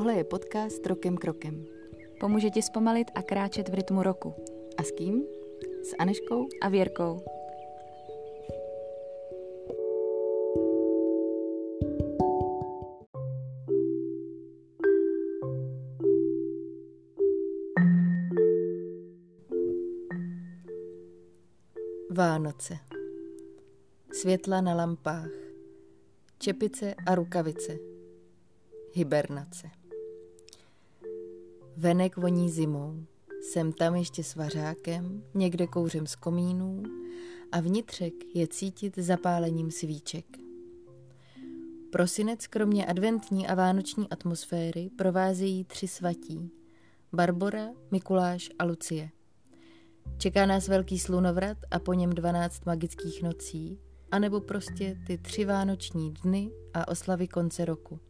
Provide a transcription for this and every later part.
Tohle je podcast Rokem krokem. Pomůže ti zpomalit a kráčet v rytmu roku. A s kým? S Aneškou a Věrkou. Vánoce. Světla na lampách. Čepice a rukavice. Hibernace. Venek voní zimou. Jsem tam ještě s vařákem, někde kouřem z komínů a vnitřek je cítit zapálením svíček. Prosinec kromě adventní a vánoční atmosféry provázejí tři svatí. Barbora, Mikuláš a Lucie – Čeká nás velký slunovrat a po něm 12 magických nocí, anebo prostě ty tři vánoční dny a oslavy konce roku.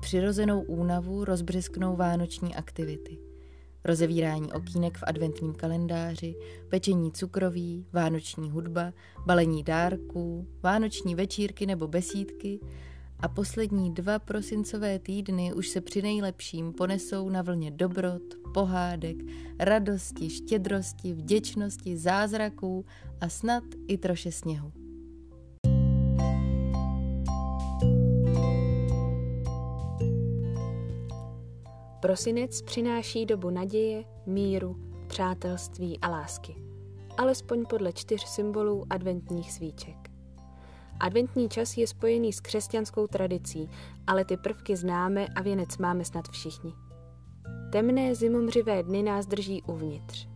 Přirozenou únavu rozbřesknou vánoční aktivity. Rozevírání okýnek v adventním kalendáři, pečení cukroví, vánoční hudba, balení dárků, vánoční večírky nebo besídky a poslední dva prosincové týdny už se při nejlepším ponesou na vlně dobrot, pohádek, radosti, štědrosti, vděčnosti, zázraků a snad i troše sněhu. Prosinec přináší dobu naděje, míru, přátelství a lásky. Alespoň podle čtyř symbolů adventních svíček. Adventní čas je spojený s křesťanskou tradicí, ale ty prvky známe a věnec máme snad všichni. Temné zimomřivé dny nás drží uvnitř.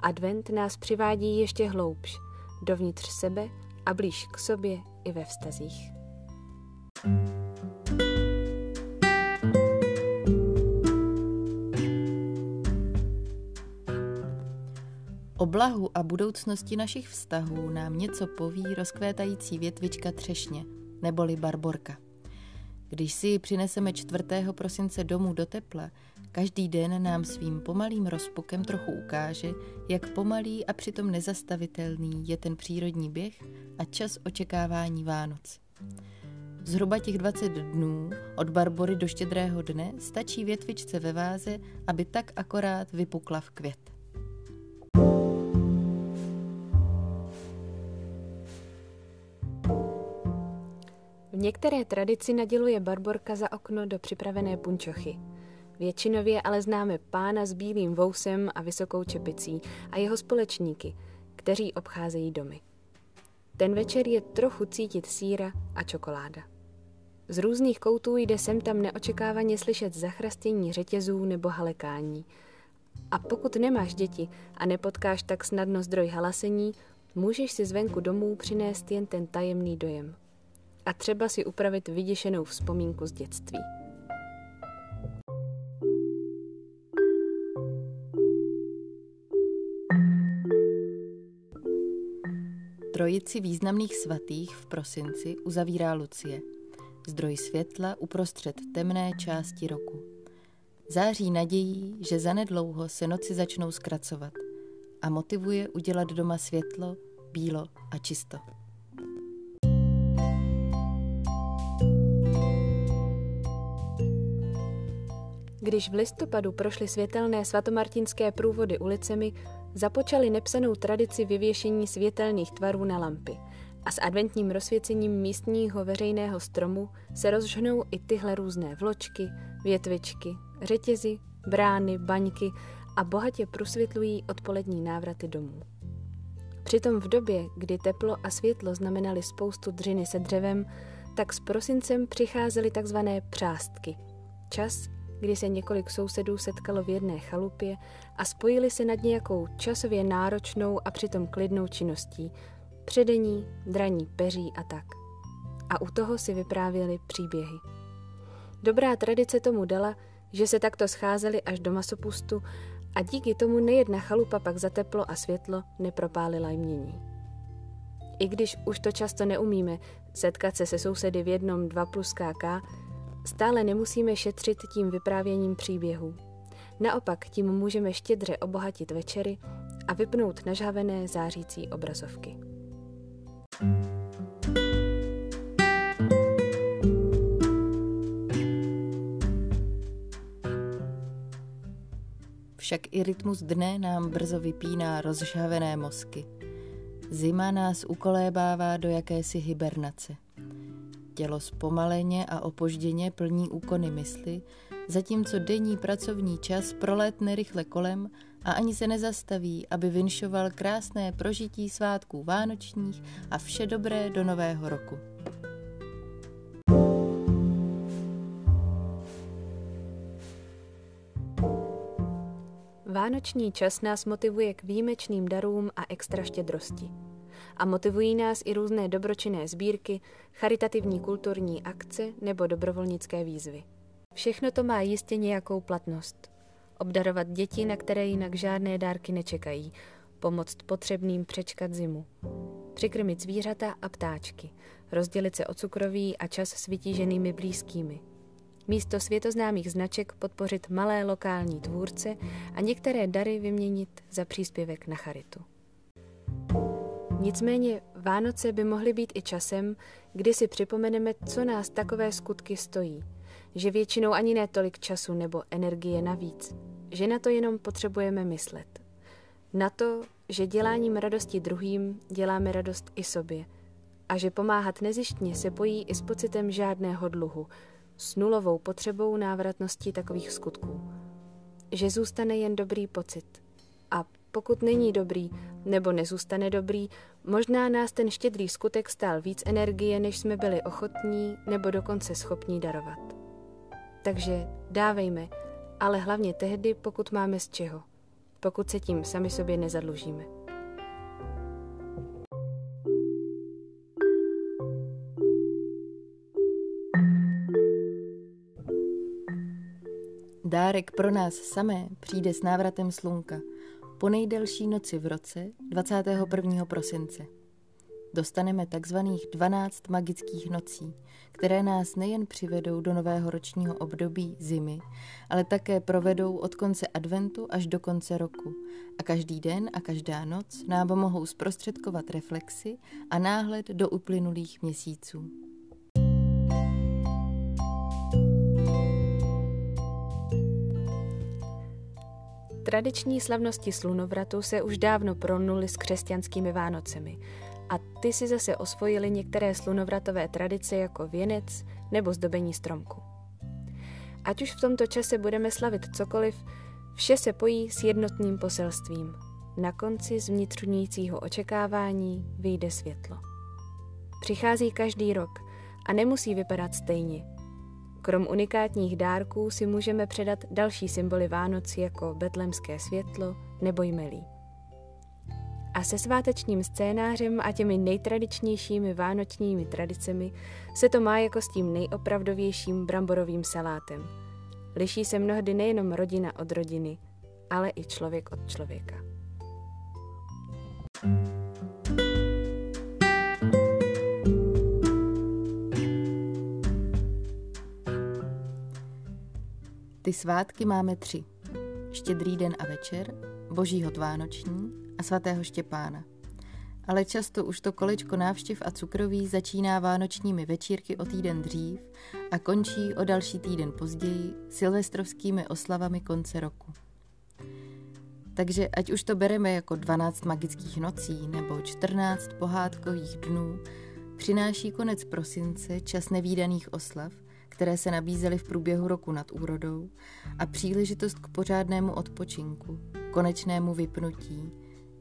Advent nás přivádí ještě hloubš, dovnitř sebe a blíž k sobě i ve vztazích. O blahu a budoucnosti našich vztahů nám něco poví rozkvétající větvička třešně, neboli barborka. Když si ji přineseme 4. prosince domů do tepla, každý den nám svým pomalým rozpukem trochu ukáže, jak pomalý a přitom nezastavitelný je ten přírodní běh a čas očekávání Vánoc. Zhruba těch 20 dnů od Barbory do štědrého dne stačí větvičce ve váze, aby tak akorát vypukla v květ. V některé tradici naděluje Barborka za okno do připravené punčochy. Většinově ale známe pána s bílým vousem a vysokou čepicí a jeho společníky, kteří obcházejí domy. Ten večer je trochu cítit síra a čokoláda. Z různých koutů jde sem tam neočekávaně slyšet zachrastění řetězů nebo halekání. A pokud nemáš děti a nepotkáš tak snadno zdroj halasení, můžeš si zvenku domů přinést jen ten tajemný dojem – a třeba si upravit vyděšenou vzpomínku z dětství. Trojici významných svatých v prosinci uzavírá Lucie, zdroj světla uprostřed temné části roku. Září nadějí, že zanedlouho se noci začnou zkracovat a motivuje udělat doma světlo, bílo a čisto. Když v listopadu prošly světelné svatomartinské průvody ulicemi, započali nepsanou tradici vyvěšení světelných tvarů na lampy a s adventním rozsvěcením místního veřejného stromu se rozžhnou i tyhle různé vločky, větvičky, řetězy, brány, baňky a bohatě prosvětlují odpolední návraty domů. Přitom v době, kdy teplo a světlo znamenaly spoustu dřiny se dřevem, tak s prosincem přicházely takzvané přástky. Čas, kdy se několik sousedů setkalo v jedné chalupě a spojili se nad nějakou časově náročnou a přitom klidnou činností, předení, draní peří a tak. A u toho si vyprávěli příběhy. Dobrá tradice tomu dala, že se takto scházeli až do masopustu a díky tomu nejedna chalupa pak za teplo a světlo nepropálila jmění. I když už to často neumíme, setkat se se sousedy v jednom 2 plus KK, Stále nemusíme šetřit tím vyprávěním příběhů. Naopak tím můžeme štědře obohatit večery a vypnout nažhavené zářící obrazovky. Však i rytmus dne nám brzo vypíná rozžhavené mozky. Zima nás ukolébává do jakési hibernace – Tělo zpomaleně a opožděně plní úkony mysli, zatímco denní pracovní čas prolétne rychle kolem a ani se nezastaví, aby vinšoval krásné prožití svátků vánočních a vše dobré do nového roku. Vánoční čas nás motivuje k výjimečným darům a extra štědrosti. A motivují nás i různé dobročinné sbírky, charitativní kulturní akce nebo dobrovolnické výzvy. Všechno to má jistě nějakou platnost. Obdarovat děti, na které jinak žádné dárky nečekají, pomoct potřebným přečkat zimu, přikrmit zvířata a ptáčky, rozdělit se o cukroví a čas s vytíženými blízkými – místo světoznámých značek podpořit malé lokální tvůrce a některé dary vyměnit za příspěvek na charitu. Nicméně Vánoce by mohly být i časem, kdy si připomeneme, co nás takové skutky stojí, že většinou ani ne tolik času nebo energie navíc, že na to jenom potřebujeme myslet. Na to, že děláním radosti druhým děláme radost i sobě a že pomáhat nezištně se pojí i s pocitem žádného dluhu, s nulovou potřebou návratnosti takových skutků. Že zůstane jen dobrý pocit. Pokud není dobrý nebo nezůstane dobrý, možná nás ten štědrý skutek stál víc energie, než jsme byli ochotní nebo dokonce schopní darovat. Takže dávejme, ale hlavně tehdy, pokud máme z čeho, pokud se tím sami sobě nezadlužíme. Dárek pro nás samé přijde s návratem slunka po nejdelší noci v roce 21. prosince. Dostaneme takzvaných 12 magických nocí, které nás nejen přivedou do nového ročního období zimy, ale také provedou od konce adventu až do konce roku. A každý den a každá noc nám mohou zprostředkovat reflexy a náhled do uplynulých měsíců. Tradiční slavnosti slunovratu se už dávno pronuly s křesťanskými Vánocemi a ty si zase osvojili některé slunovratové tradice jako věnec nebo zdobení stromku. Ať už v tomto čase budeme slavit cokoliv, vše se pojí s jednotným poselstvím. Na konci z vnitřnícího očekávání vyjde světlo. Přichází každý rok a nemusí vypadat stejně – Krom unikátních dárků si můžeme předat další symboly Vánoc jako betlemské světlo nebo jmelí. A se svátečním scénářem a těmi nejtradičnějšími vánočními tradicemi se to má jako s tím nejopravdovějším bramborovým salátem. Liší se mnohdy nejenom rodina od rodiny, ale i člověk od člověka. thank you Ty svátky máme tři. Štědrý den a večer, božího vánoční a svatého Štěpána. Ale často už to kolečko návštěv a cukroví začíná vánočními večírky o týden dřív a končí o další týden později silvestrovskými oslavami konce roku. Takže ať už to bereme jako 12 magických nocí nebo 14 pohádkových dnů, přináší konec prosince čas nevýdaných oslav – které se nabízely v průběhu roku nad úrodou a příležitost k pořádnému odpočinku, konečnému vypnutí,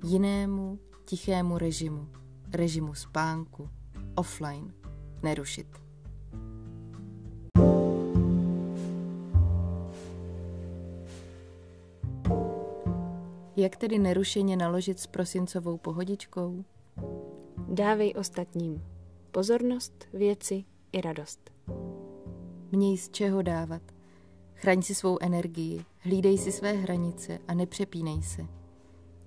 jinému tichému režimu, režimu spánku, offline, nerušit. Jak tedy nerušeně naložit s prosincovou pohodičkou? Dávej ostatním pozornost, věci i radost. Měj z čeho dávat. Chraň si svou energii, hlídej si své hranice a nepřepínej se.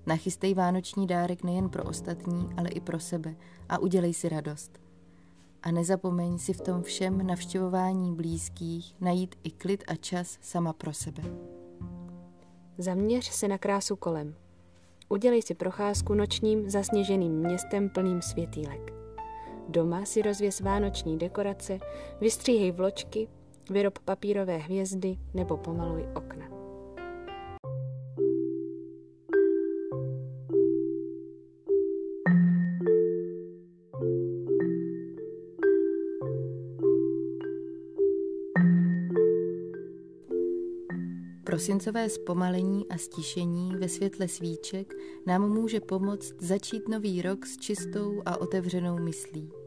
Nachystej vánoční dárek nejen pro ostatní, ale i pro sebe a udělej si radost. A nezapomeň si v tom všem navštěvování blízkých najít i klid a čas sama pro sebe. Zaměř se na krásu kolem. Udělej si procházku nočním zasněženým městem plným světýlek. Doma si rozvěs vánoční dekorace, vystříhej vločky, vyrob papírové hvězdy nebo pomaluj okna. Prosincové zpomalení a stišení ve světle svíček nám může pomoct začít nový rok s čistou a otevřenou myslí.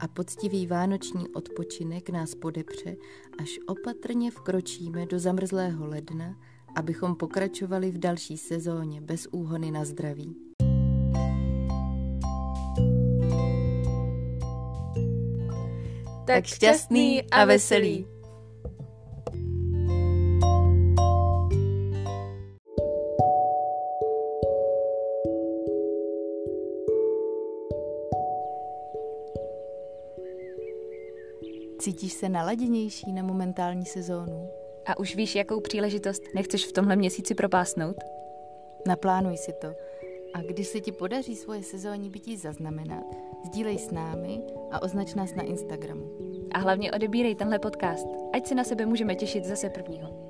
A poctivý vánoční odpočinek nás podepře, až opatrně vkročíme do zamrzlého ledna, abychom pokračovali v další sezóně bez úhony na zdraví. Tak šťastný a veselý! Se naladěnější na momentální sezónu? A už víš, jakou příležitost nechceš v tomhle měsíci propásnout? Naplánuj si to. A když se ti podaří svoje sezónní bytí zaznamenat, sdílej s námi a označ nás na Instagramu. A hlavně odebírej tenhle podcast, ať se na sebe můžeme těšit zase prvního.